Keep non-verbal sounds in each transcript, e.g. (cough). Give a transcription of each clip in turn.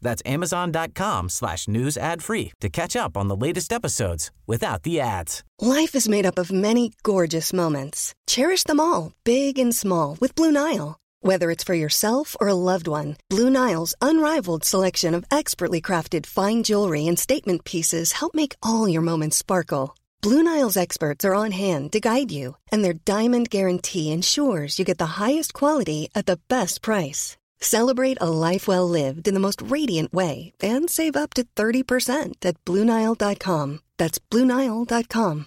That's amazon.com slash news ad free to catch up on the latest episodes without the ads. Life is made up of many gorgeous moments. Cherish them all, big and small, with Blue Nile. Whether it's for yourself or a loved one, Blue Nile's unrivaled selection of expertly crafted fine jewelry and statement pieces help make all your moments sparkle. Blue Nile's experts are on hand to guide you, and their diamond guarantee ensures you get the highest quality at the best price. Celebrate a life well lived in the most radiant way and save up to 30% at BlueNile.com. That's BlueNile.com.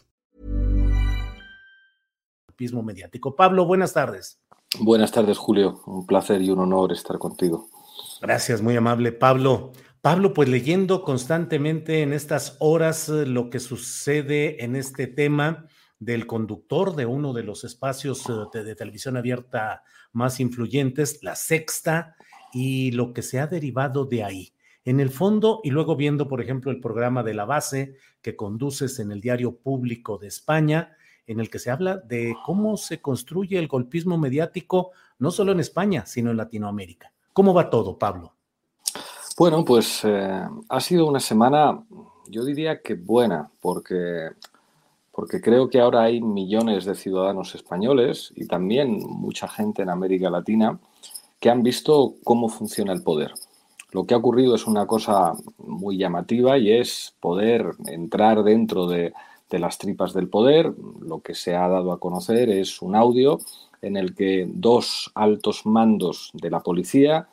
mediático. Pablo, buenas tardes. Buenas tardes, Julio. Un placer y un honor estar contigo. Gracias, muy amable, Pablo. Pablo, pues leyendo constantemente en estas horas eh, lo que sucede en este tema del conductor de uno de los espacios eh, de, televisión abierta más influyentes, La Sexta, y lo que se ha derivado de ahí. En el fondo, y luego viendo, por ejemplo, el programa de la base que conduces en el Diario Público de España, en el que se habla de cómo se construye el golpismo mediático, no solo en España, sino en Latinoamérica. ¿Cómo va todo, Pablo? Bueno, pues eh, ha sido una semana, yo diría que buena, porque, porque creo que ahora hay millones de ciudadanos españoles y también mucha gente en América Latina que han visto cómo funciona el poder. Lo que ha ocurrido es una cosa muy llamativa y es poder entrar dentro de, las tripas del poder. Lo que se ha dado a conocer es un audio en el que dos altos mandos de la policía,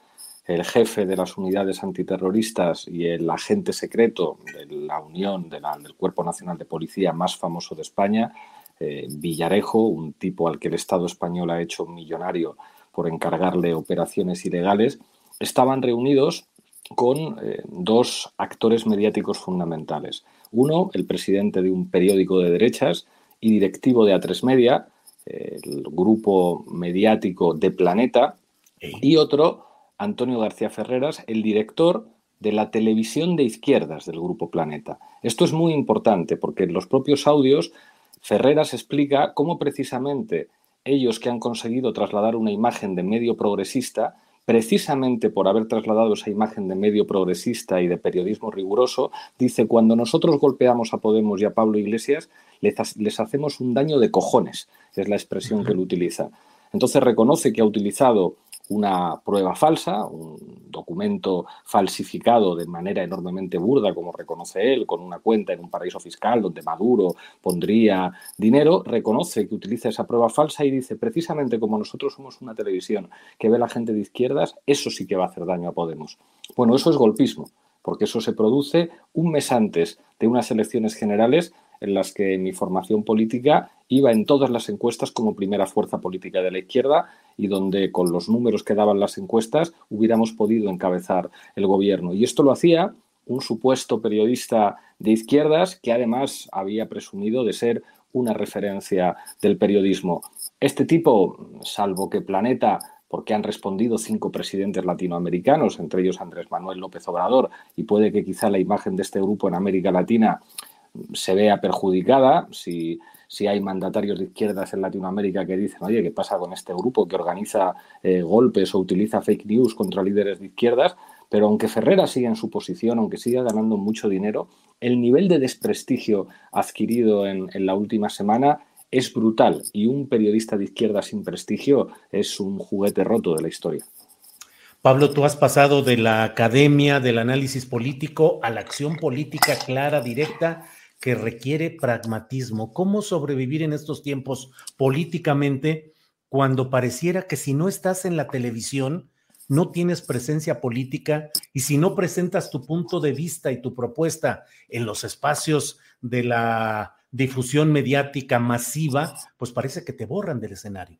el jefe de las unidades antiterroristas y el agente secreto de la Unión del Cuerpo Nacional de Policía más famoso de España, eh, Villarejo, un tipo al que el Estado español ha hecho millonario por encargarle operaciones ilegales, estaban reunidos con eh, dos actores mediáticos fundamentales. Uno, el presidente de un periódico de derechas y directivo de A3 Media, el grupo mediático de Planeta, y otro, Antonio García Ferreras, el director de la televisión de izquierdas del grupo Planeta. Esto es muy importante porque en los propios audios Ferreras explica cómo precisamente ellos que han conseguido trasladar una imagen de medio progresista precisamente por haber trasladado esa imagen de medio progresista y de periodismo riguroso, dice, cuando nosotros golpeamos a Podemos y a Pablo Iglesias, les, hacemos un daño de cojones, es la expresión que él utiliza. Entonces reconoce que ha utilizado una prueba falsa, un documento falsificado de manera enormemente burda, como reconoce él, con una cuenta en un paraíso fiscal donde Maduro pondría dinero, reconoce que utiliza esa prueba falsa y dice, precisamente como nosotros somos una televisión que ve la gente de izquierdas, eso sí que va a hacer daño a Podemos. Bueno, eso es golpismo, porque eso se produce un mes antes de unas elecciones generales en las que mi formación política iba en todas las encuestas como primera fuerza política de la izquierda y donde con los números que daban las encuestas hubiéramos podido encabezar el gobierno. Y esto lo hacía un supuesto periodista de izquierdas que además había presumido de ser una referencia del periodismo. Este tipo, salvo que Planeta porque han respondido cinco presidentes latinoamericanos, entre ellos Andrés Manuel López Obrador, y puede que quizá la imagen de este grupo en América Latina se vea perjudicada si, si hay mandatarios de izquierdas en Latinoamérica que dicen, oye, ¿qué pasa con este grupo que organiza eh, golpes o utiliza fake news contra líderes de izquierdas? Pero aunque Ferrera siga en su posición, aunque siga ganando mucho dinero, el nivel de desprestigio adquirido en, en la última semana es brutal y un periodista de izquierda sin prestigio es un juguete roto de la historia. Pablo, tú has pasado de la academia del análisis político a la acción política clara, directa que requiere pragmatismo. ¿Cómo sobrevivir en estos tiempos políticamente cuando pareciera que si no estás en la televisión, no tienes presencia política y si no presentas tu punto de vista y tu propuesta en los espacios de la difusión mediática masiva, pues parece que te borran del escenario.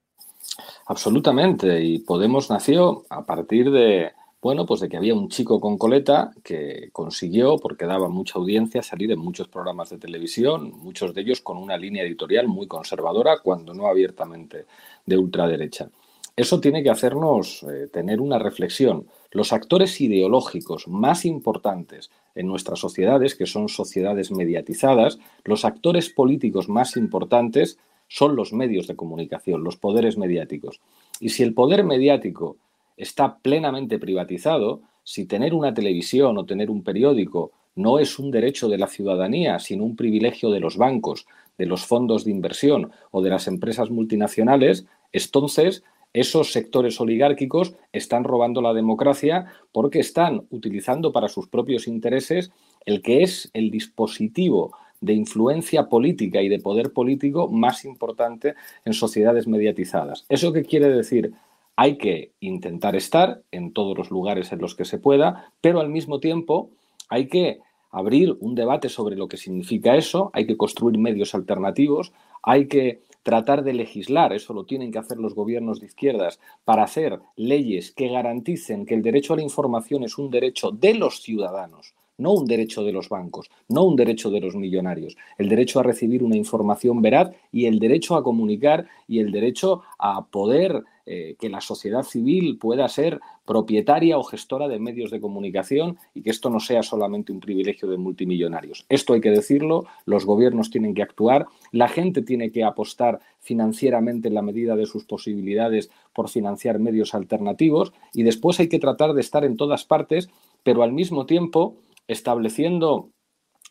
Absolutamente. Y Podemos nació a partir de Bueno, pues de que había un chico con coleta que consiguió, porque daba mucha audiencia, salir en muchos programas de televisión, muchos de ellos con una línea editorial muy conservadora, cuando no abiertamente de ultraderecha. Eso tiene que hacernos eh, tener una reflexión. Los actores ideológicos más importantes en nuestras sociedades, que son sociedades mediatizadas, los actores políticos más importantes son los medios de comunicación, los poderes mediáticos. Y si el poder mediático está plenamente privatizado, si tener una televisión o tener un periódico no es un derecho de la ciudadanía, sino un privilegio de los bancos, de los fondos de inversión o de las empresas multinacionales, entonces esos sectores oligárquicos están robando la democracia porque están utilizando para sus propios intereses el que es el dispositivo de influencia política y de poder político más importante en sociedades mediatizadas. ¿Eso qué quiere decir? Hay que intentar estar en todos los lugares en los que se pueda, pero al mismo tiempo hay que abrir un debate sobre lo que significa eso, hay que construir medios alternativos, hay que tratar de legislar, eso lo tienen que hacer los gobiernos de izquierdas, para hacer leyes que garanticen que el derecho a la información es un derecho de los ciudadanos, no un derecho de los bancos, no un derecho de los millonarios, el derecho a recibir una información veraz y el derecho a comunicar y el derecho a poder eh, que la sociedad civil pueda ser propietaria o gestora de medios de comunicación y que esto no sea solamente un privilegio de multimillonarios. Esto hay que decirlo, los gobiernos tienen que actuar, la gente tiene que apostar financieramente en la medida de sus posibilidades por financiar medios alternativos y después hay que tratar de estar en todas partes, pero al mismo tiempo estableciendo,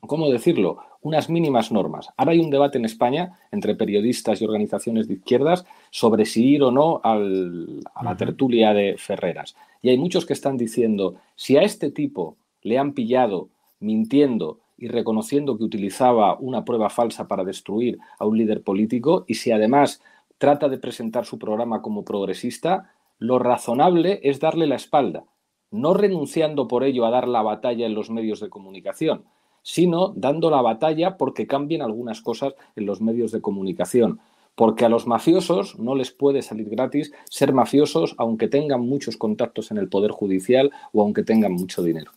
¿cómo decirlo?, unas mínimas normas. Ahora hay un debate en España entre periodistas y organizaciones de izquierdas sobre si ir o no a la tertulia de Ferreras. Y hay muchos que están diciendo, si a este tipo le han pillado mintiendo y reconociendo que utilizaba una prueba falsa para destruir a un líder político y si además trata de presentar su programa como progresista, lo razonable es darle la espalda no renunciando por ello a dar la batalla en los medios de comunicación, sino dando la batalla porque cambien algunas cosas en los medios de comunicación. Porque a los mafiosos no les puede salir gratis ser mafiosos aunque tengan muchos contactos en el Poder Judicial o aunque tengan mucho dinero.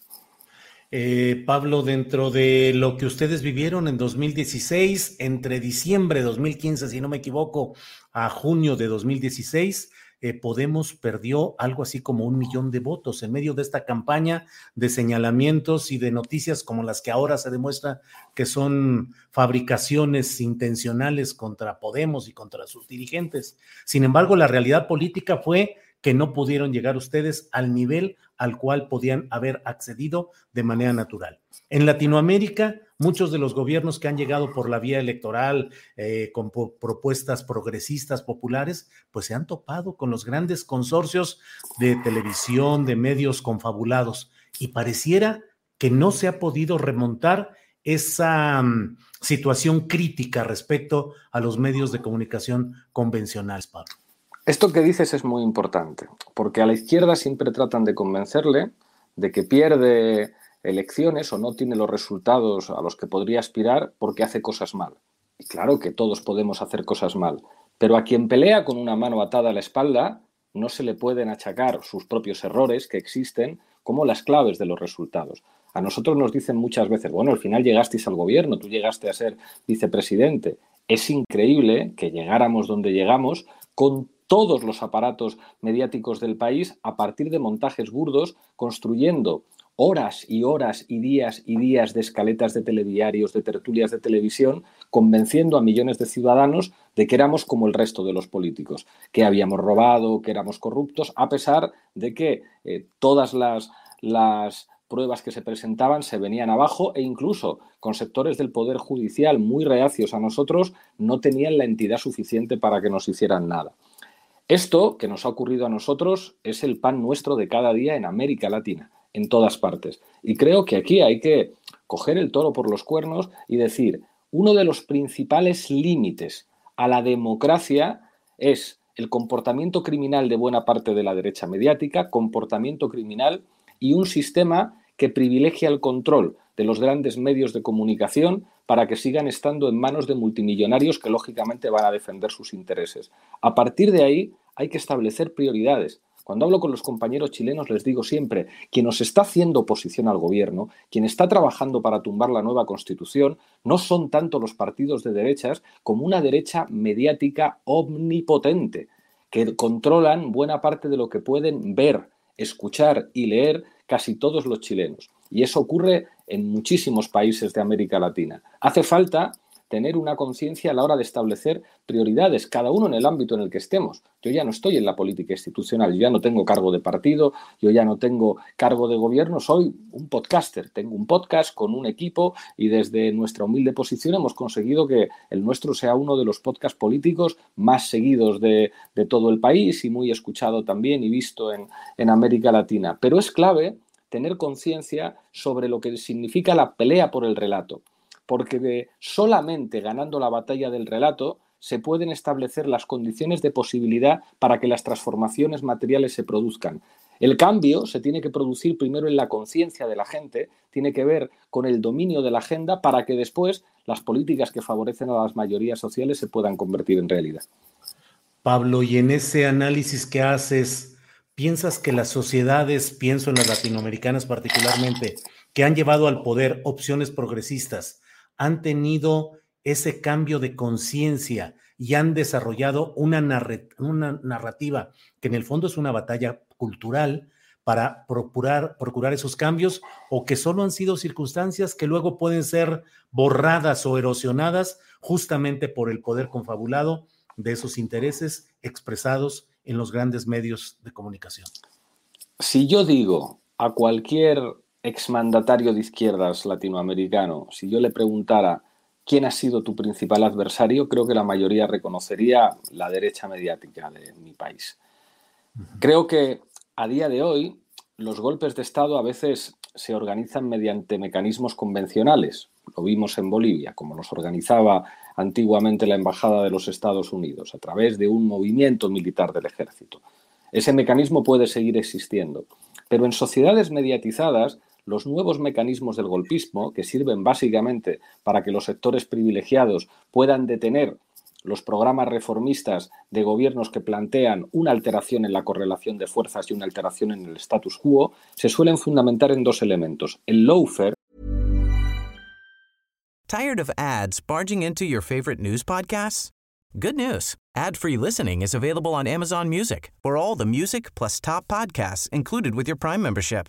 Eh, Pablo, dentro de lo que ustedes vivieron en 2016, entre diciembre de 2015, si no me equivoco, a junio de 2016, eh, Podemos perdió algo así como un millón de votos en medio de esta campaña de señalamientos y de noticias como las que ahora se demuestra que son fabricaciones intencionales contra Podemos y contra sus dirigentes. Sin embargo, la realidad política fue que no pudieron llegar ustedes al nivel al cual podían haber accedido de manera natural. En Latinoamérica, muchos de los gobiernos que han llegado por la vía electoral eh, con propuestas progresistas populares, pues se han topado con los grandes consorcios de televisión, de medios confabulados, y pareciera que no se ha podido remontar esa mm, situación crítica respecto a los medios de comunicación convencionales, Pablo. Esto que dices es muy importante, porque a la izquierda siempre tratan de convencerle de que pierde elecciones o no tiene los resultados a los que podría aspirar porque hace cosas mal. Y claro que todos podemos hacer cosas mal, pero a quien pelea con una mano atada a la espalda no se le pueden achacar sus propios errores que existen como las claves de los resultados. A nosotros nos dicen muchas veces, bueno, al final llegasteis al gobierno, tú llegaste a ser vicepresidente. Es increíble que llegáramos donde llegamos con todos los aparatos mediáticos del país a partir de montajes burdos, construyendo horas y horas y días y días de escaletas de telediarios, de tertulias de televisión, convenciendo a millones de ciudadanos de que éramos como el resto de los políticos, que habíamos robado, que éramos corruptos, a pesar de que eh, todas las, las pruebas que se presentaban se venían abajo e incluso con sectores del Poder Judicial muy reacios a nosotros no tenían la entidad suficiente para que nos hicieran nada. Esto que nos ha ocurrido a nosotros es el pan nuestro de cada día en América Latina, en todas partes. Y creo que aquí hay que coger el toro por los cuernos y decir, uno de los principales límites a la democracia es el comportamiento criminal de buena parte de la derecha mediática, comportamiento criminal y un sistema que privilegia el control de los grandes medios de comunicación para que sigan estando en manos de multimillonarios que lógicamente van a defender sus intereses. A partir de ahí hay que establecer prioridades. Cuando hablo con los compañeros chilenos les digo siempre, quien nos está haciendo oposición al gobierno, quien está trabajando para tumbar la nueva constitución, no son tanto los partidos de derechas como una derecha mediática omnipotente, que controlan buena parte de lo que pueden ver, escuchar y leer casi todos los chilenos. Y eso ocurre en muchísimos países de América Latina. Hace falta tener una conciencia a la hora de establecer prioridades, cada uno en el ámbito en el que estemos. Yo ya no estoy en la política institucional, yo ya no tengo cargo de partido, yo ya no tengo cargo de gobierno, soy un podcaster, tengo un podcast con un equipo y desde nuestra humilde posición hemos conseguido que el nuestro sea uno de los podcasts políticos más seguidos de, todo el país y muy escuchado también y visto en, en América Latina. Pero es clave tener conciencia sobre lo que significa la pelea por el relato porque solamente ganando la batalla del relato se pueden establecer las condiciones de posibilidad para que las transformaciones materiales se produzcan. El cambio se tiene que producir primero en la conciencia de la gente, tiene que ver con el dominio de la agenda para que después las políticas que favorecen a las mayorías sociales se puedan convertir en realidad. Pablo, y en ese análisis que haces, ¿piensas que las sociedades, pienso en las latinoamericanas particularmente, que han llevado al poder opciones progresistas, han tenido ese cambio de conciencia y han desarrollado una, narrativa que en el fondo es una batalla cultural para procurar, procurar esos cambios o que solo han sido circunstancias que luego pueden ser borradas o erosionadas justamente por el poder confabulado de esos intereses expresados en los grandes medios de comunicación. Si yo digo a cualquier exmandatario de izquierdas latinoamericano, si yo le preguntara quién ha sido tu principal adversario, creo que la mayoría reconocería la derecha mediática de mi país. Creo que a día de hoy los golpes de Estado a veces se organizan mediante mecanismos convencionales. Lo vimos en Bolivia, como los organizaba antiguamente la Embajada de los Estados Unidos, a través de un movimiento militar del ejército. Ese mecanismo puede seguir existiendo. Pero en sociedades mediatizadas los nuevos mecanismos del golpismo, que sirven básicamente para que los sectores privilegiados puedan detener los programas reformistas de gobiernos que plantean una alteración en la correlación de fuerzas y una alteración en el status quo, se suelen fundamentar en dos elementos. El lawfare. Tired of ads barging into your favorite news podcasts? Good news. Ad-free listening is available on Amazon Music. For all the music plus top podcasts included with your Prime membership.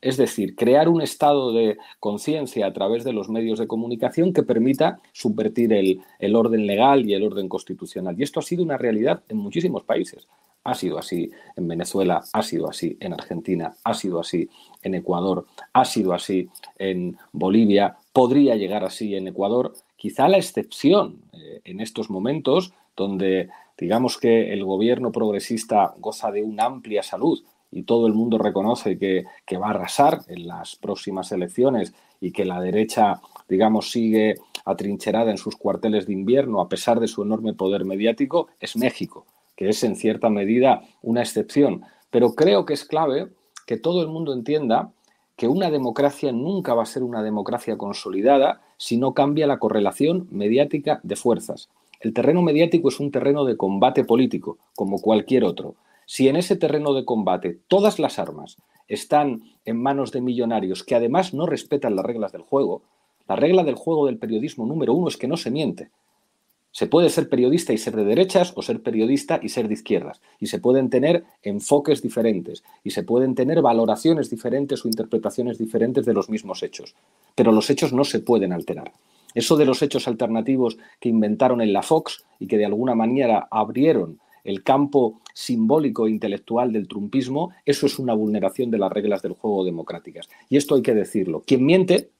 Es decir, crear un estado de conciencia a través de los medios de comunicación que permita subvertir el, orden legal y el orden constitucional. Y esto ha sido una realidad en muchísimos países. Ha sido así en Venezuela, ha sido así en Argentina, ha sido así en Ecuador, ha sido así en Bolivia, podría llegar así en Ecuador. Quizá la excepción eh, en estos momentos donde digamos que el gobierno progresista goza de una amplia salud, y todo el mundo reconoce que, va a arrasar en las próximas elecciones y que la derecha, digamos, sigue atrincherada en sus cuarteles de invierno a pesar de su enorme poder mediático, es México, que es en cierta medida una excepción. Pero creo que es clave que todo el mundo entienda que una democracia nunca va a ser una democracia consolidada si no cambia la correlación mediática de fuerzas. El terreno mediático es un terreno de combate político, como cualquier otro. Si en ese terreno de combate todas las armas están en manos de millonarios que además no respetan las reglas del juego, la regla del juego del periodismo número uno es que no se miente. Se puede ser periodista y ser de derechas o ser periodista y ser de izquierdas. Y se pueden tener enfoques diferentes y se pueden tener valoraciones diferentes o interpretaciones diferentes de los mismos hechos. Pero los hechos no se pueden alterar. Eso de los hechos alternativos que inventaron en la Fox y que de alguna manera abrieron el campo simbólico e intelectual del trumpismo, eso es una vulneración de las reglas del juego democráticas. Y esto hay que decirlo. Quien miente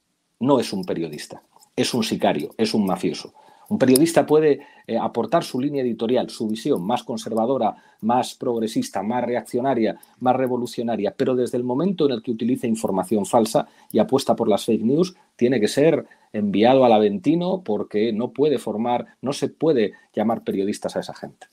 no es un periodista, es un sicario, es un mafioso. Un periodista puede eh, aportar su línea editorial, su visión más conservadora, más progresista, más reaccionaria, más revolucionaria, pero desde el momento en el que utiliza información falsa y apuesta por las fake news, tiene que ser enviado al Aventino porque no puede formar, no se puede llamar periodistas a esa gente.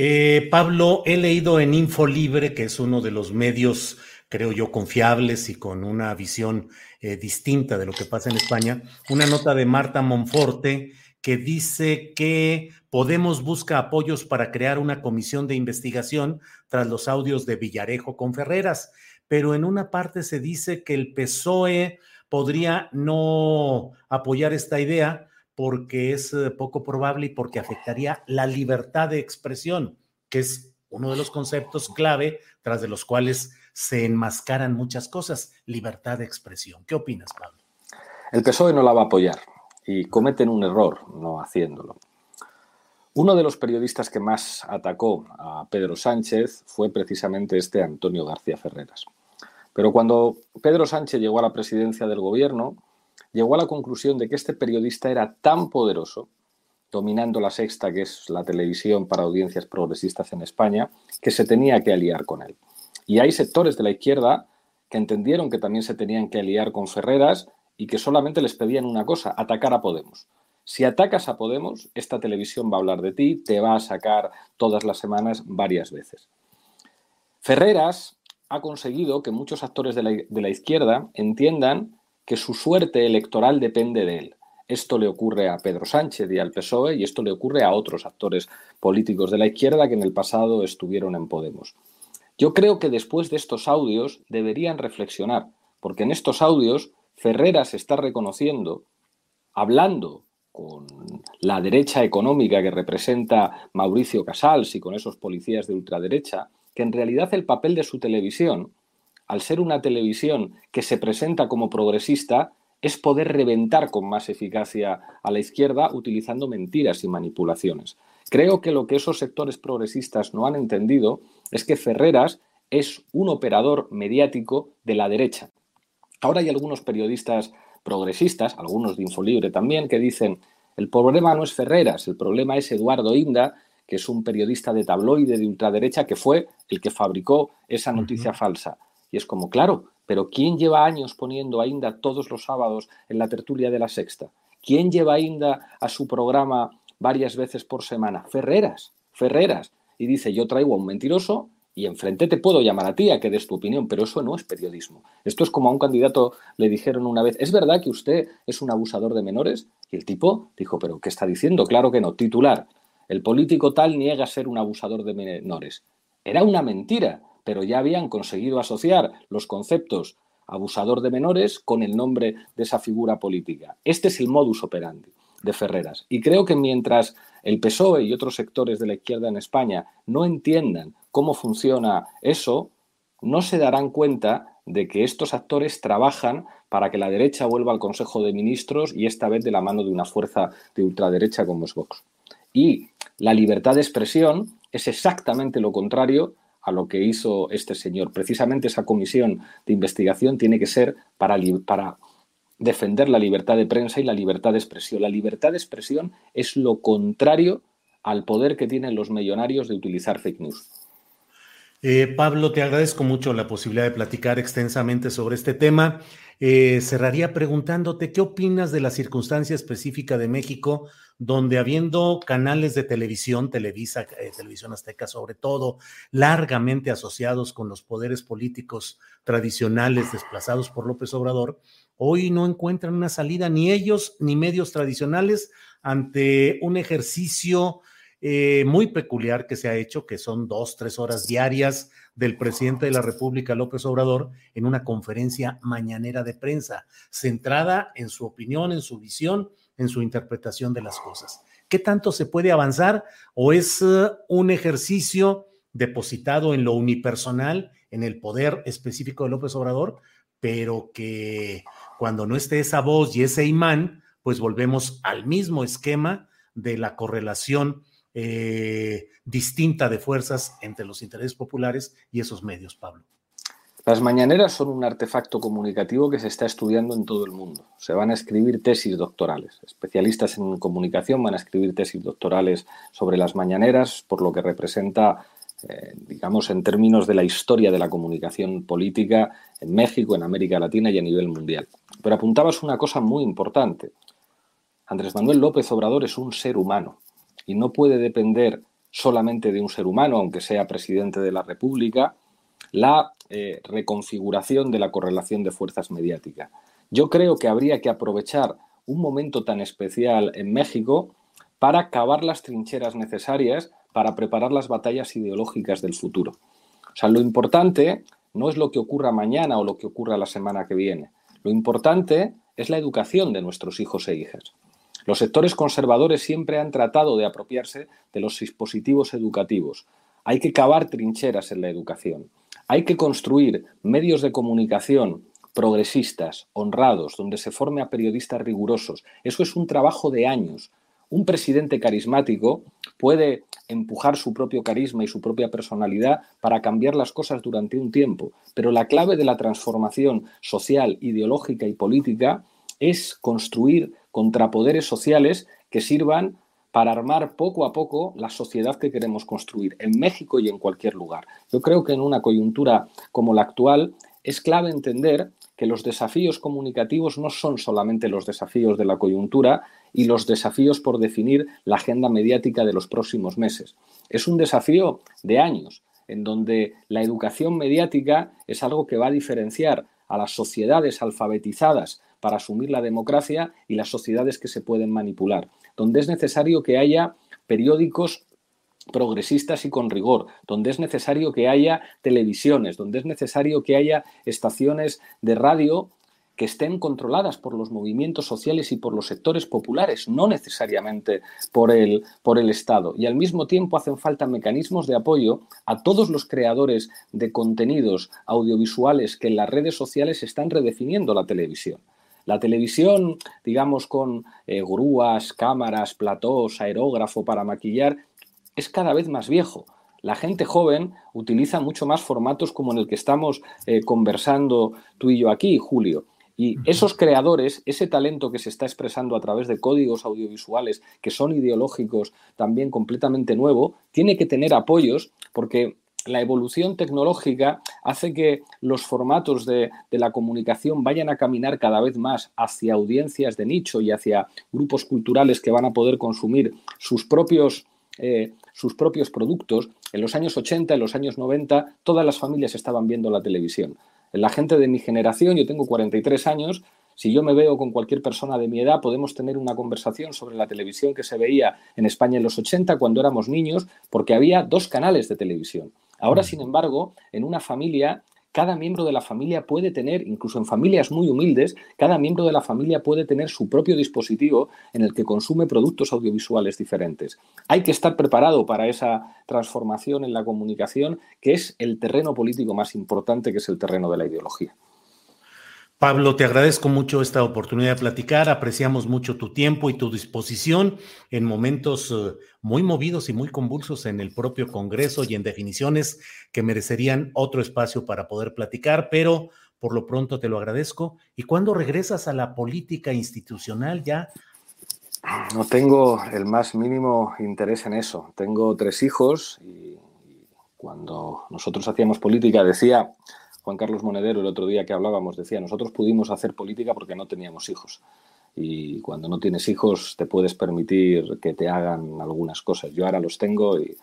Eh, Pablo, he leído en Infolibre, que es uno de los medios, creo yo, confiables y con una visión eh, distinta de lo que pasa en España, una nota de Marta Monforte que dice que Podemos busca apoyos para crear una comisión de investigación tras los audios de Villarejo con Ferreras, pero en una parte se dice que el PSOE podría no apoyar esta idea porque es eh, poco probable y porque afectaría la libertad de expresión, que es uno de los conceptos clave tras de los cuales se enmascaran muchas cosas, libertad de expresión. ¿Qué opinas, Pablo? El PSOE no la va a apoyar y cometen un error no haciéndolo. Uno de los periodistas que más atacó a Pedro Sánchez fue precisamente este Antonio García Ferreras. Pero cuando Pedro Sánchez llegó a la presidencia del gobierno, llegó a la conclusión de que este periodista era tan poderoso, dominando la sexta, que es la televisión para audiencias progresistas en España, que se tenía que aliar con él. Y hay sectores de la izquierda que entendieron que también se tenían que aliar con Ferreras y que solamente les pedían una cosa, atacar a Podemos. Si atacas a Podemos, esta televisión va a hablar de ti, te va a sacar todas las semanas varias veces. Ferreras ha conseguido que muchos actores de la, de la izquierda entiendan que su suerte electoral depende de él. Esto le ocurre a Pedro Sánchez y al PSOE y esto le ocurre a otros actores políticos de la izquierda que en el pasado estuvieron en Podemos. Yo creo que después de estos audios deberían reflexionar, porque en estos audios Ferreras está reconociendo, hablando con la derecha económica que representa Mauricio Casals y con esos policías de ultraderecha, que en realidad el papel de su televisión, al ser una televisión que se presenta como progresista, es poder reventar con más eficacia a la izquierda utilizando mentiras y manipulaciones. Creo que lo que esos sectores progresistas no han entendido es que Ferreras es un operador mediático de la derecha Ahora hay algunos periodistas progresistas, algunos de Infolibre también, que dicen, el problema no es Ferreras, el problema es Eduardo Inda, que es un periodista de tabloide de ultraderecha que fue el que fabricó esa noticia falsa. Y es como, claro, pero ¿quién lleva años poniendo a Inda todos los sábados en la tertulia de la sexta? ¿Quién lleva a Inda a su programa varias veces por semana? Ferreras, Ferreras. Y dice, yo traigo a un mentiroso y enfrente te puedo llamar a ti a que des tu opinión, pero eso no es periodismo. Esto es como a un candidato le dijeron una vez, ¿es verdad que usted es un abusador de menores? Y el tipo dijo, ¿pero qué está diciendo? Claro que no, titular. El político tal niega ser un abusador de menores. Era una mentira, pero ya habían conseguido asociar los conceptos abusador de menores con el nombre de esa figura política. Este es el modus operandi de Ferreras. Y creo que mientras el PSOE y otros sectores de la izquierda en España no entiendan cómo funciona eso, no se darán cuenta de que estos actores trabajan para que la derecha vuelva al Consejo de Ministros y esta vez de la mano de una fuerza de ultraderecha como es Vox. Y la libertad de expresión es exactamente lo contrario a lo que hizo este señor. Precisamente esa comisión de investigación tiene que ser para, para defender la libertad de prensa y la libertad de expresión. La libertad de expresión es lo contrario al poder que tienen los millonarios de utilizar fake news. Eh, Pablo, te agradezco mucho la posibilidad de platicar extensamente sobre este tema. Eh, cerraría preguntándote qué opinas de la circunstancia específica de México, donde habiendo canales de televisión, Televisa, eh, Televisión Azteca sobre todo, largamente asociados con los poderes políticos tradicionales desplazados por López Obrador, hoy no encuentran una salida ni ellos ni medios tradicionales ante un ejercicio eh, muy peculiar que se ha hecho, que son dos, tres horas diarias del presidente de la República, López Obrador, en una conferencia mañanera de prensa, centrada en su opinión, en su visión, en su interpretación de las cosas. ¿Qué tanto se puede avanzar o es uh, un ejercicio depositado en lo unipersonal, en el poder específico de López Obrador, pero que cuando no esté esa voz y ese imán, pues volvemos al mismo esquema de la correlación eh, distinta de fuerzas entre los intereses populares y esos medios, Pablo. Las mañaneras son un artefacto comunicativo que se está estudiando en todo el mundo. Se van a escribir tesis doctorales. Especialistas en comunicación van a escribir tesis doctorales sobre las mañaneras, por lo que representa, eh, digamos, en términos de la historia de la comunicación política en México, en América Latina y a nivel mundial. Pero apuntabas una cosa muy importante. Andrés Manuel López Obrador es un ser humano y no puede depender solamente de un ser humano, aunque sea presidente de la República, la eh, reconfiguración de la correlación de fuerzas mediáticas. Yo creo que habría que aprovechar un momento tan especial en México para cavar las trincheras necesarias para preparar las batallas ideológicas del futuro. O sea, lo importante no es lo que ocurra mañana o lo que ocurra la semana que viene. Lo importante es la educación de nuestros hijos e hijas. Los sectores conservadores siempre han tratado de apropiarse de los dispositivos educativos. Hay que cavar trincheras en la educación. Hay que construir medios de comunicación progresistas, honrados, donde se forme a periodistas rigurosos. Eso es un trabajo de años. Un presidente carismático puede empujar su propio carisma y su propia personalidad para cambiar las cosas durante un tiempo, pero la clave de la transformación social, ideológica y política es construir contrapoderes sociales que sirvan para armar poco a poco la sociedad que queremos construir en México y en cualquier lugar. Yo creo que en una coyuntura como la actual es clave entender que los desafíos comunicativos no son solamente los desafíos de la coyuntura y los desafíos por definir la agenda mediática de los próximos meses. Es un desafío de años, en donde la educación mediática es algo que va a diferenciar a las sociedades alfabetizadas para asumir la democracia y las sociedades que se pueden manipular, donde es necesario que haya periódicos progresistas y con rigor, donde es necesario que haya televisiones, donde es necesario que haya estaciones de radio que estén controladas por los movimientos sociales y por los sectores populares, no necesariamente por el, por el Estado. Y al mismo tiempo hacen falta mecanismos de apoyo a todos los creadores de contenidos audiovisuales que en las redes sociales están redefiniendo la televisión. La televisión, digamos, con eh, grúas, cámaras, platós, aerógrafo para maquillar, es cada vez más viejo. La gente joven utiliza mucho más formatos como en el que estamos eh, conversando tú y yo aquí, Julio. Y esos creadores, ese talento que se está expresando a través de códigos audiovisuales que son ideológicos también completamente nuevo, tiene que tener apoyos porque la evolución tecnológica hace que los formatos de, la comunicación vayan a caminar cada vez más hacia audiencias de nicho y hacia grupos culturales que van a poder consumir sus propios, eh, sus propios productos. En los años 80, en los años 90, todas las familias estaban viendo la televisión. La gente de mi generación, yo tengo 43 años, si yo me veo con cualquier persona de mi edad, podemos tener una conversación sobre la televisión que se veía en España en los 80 cuando éramos niños, porque había dos canales de televisión. Ahora, sin embargo, en una familia cada miembro de la familia puede tener, incluso en familias muy humildes, cada miembro de la familia puede tener su propio dispositivo en el que consume productos audiovisuales diferentes. Hay que estar preparado para esa transformación en la comunicación, que es el terreno político más importante, que es el terreno de la ideología. Pablo, te agradezco mucho esta oportunidad de platicar, apreciamos mucho tu tiempo y tu disposición en momentos eh, muy movidos y muy convulsos en el propio Congreso y en definiciones que merecerían otro espacio para poder platicar, pero por lo pronto te lo agradezco. ¿Y cuándo regresas a la política institucional ya? No tengo el más mínimo interés en eso. Tengo tres hijos y cuando nosotros hacíamos política decía Juan Carlos Monedero el otro día que hablábamos decía, nosotros pudimos hacer política porque no teníamos hijos. Y cuando no tienes hijos te puedes permitir que te hagan algunas cosas. Yo ahora los tengo y,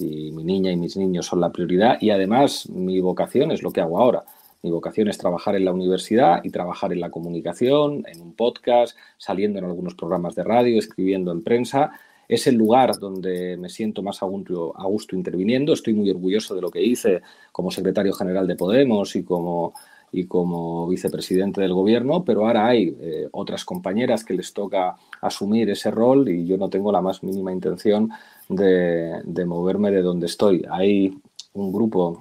mi niña y mis niños son la prioridad y además mi vocación es lo que hago ahora. Mi vocación es trabajar en la universidad y trabajar en la comunicación, en un podcast, saliendo en algunos programas de radio, escribiendo en prensa es el lugar donde me siento más a gusto, interviniendo. Estoy muy orgulloso de lo que hice como secretario general de Podemos y como, y como vicepresidente del gobierno, pero ahora hay eh, otras compañeras que les toca asumir ese rol y yo no tengo la más mínima intención de, de moverme de donde estoy. Hay un grupo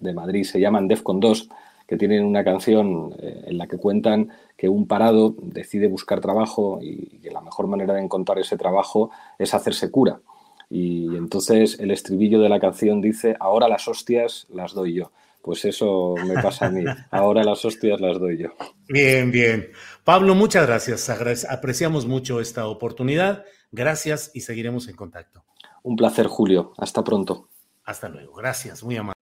de Madrid, se llaman DEFCON 2, que tienen una canción eh, en la que cuentan que un parado decide buscar trabajo y que la mejor manera de encontrar ese trabajo es hacerse cura. Y entonces el estribillo de la canción dice, ahora las hostias las doy yo. Pues eso me pasa a mí. (laughs) Ahora las hostias las doy yo. Bien, bien. Pablo, muchas gracias. Apreciamos mucho esta oportunidad. Gracias y seguiremos en contacto. Un placer, Julio. Hasta pronto. Hasta luego. Gracias. Muy amable.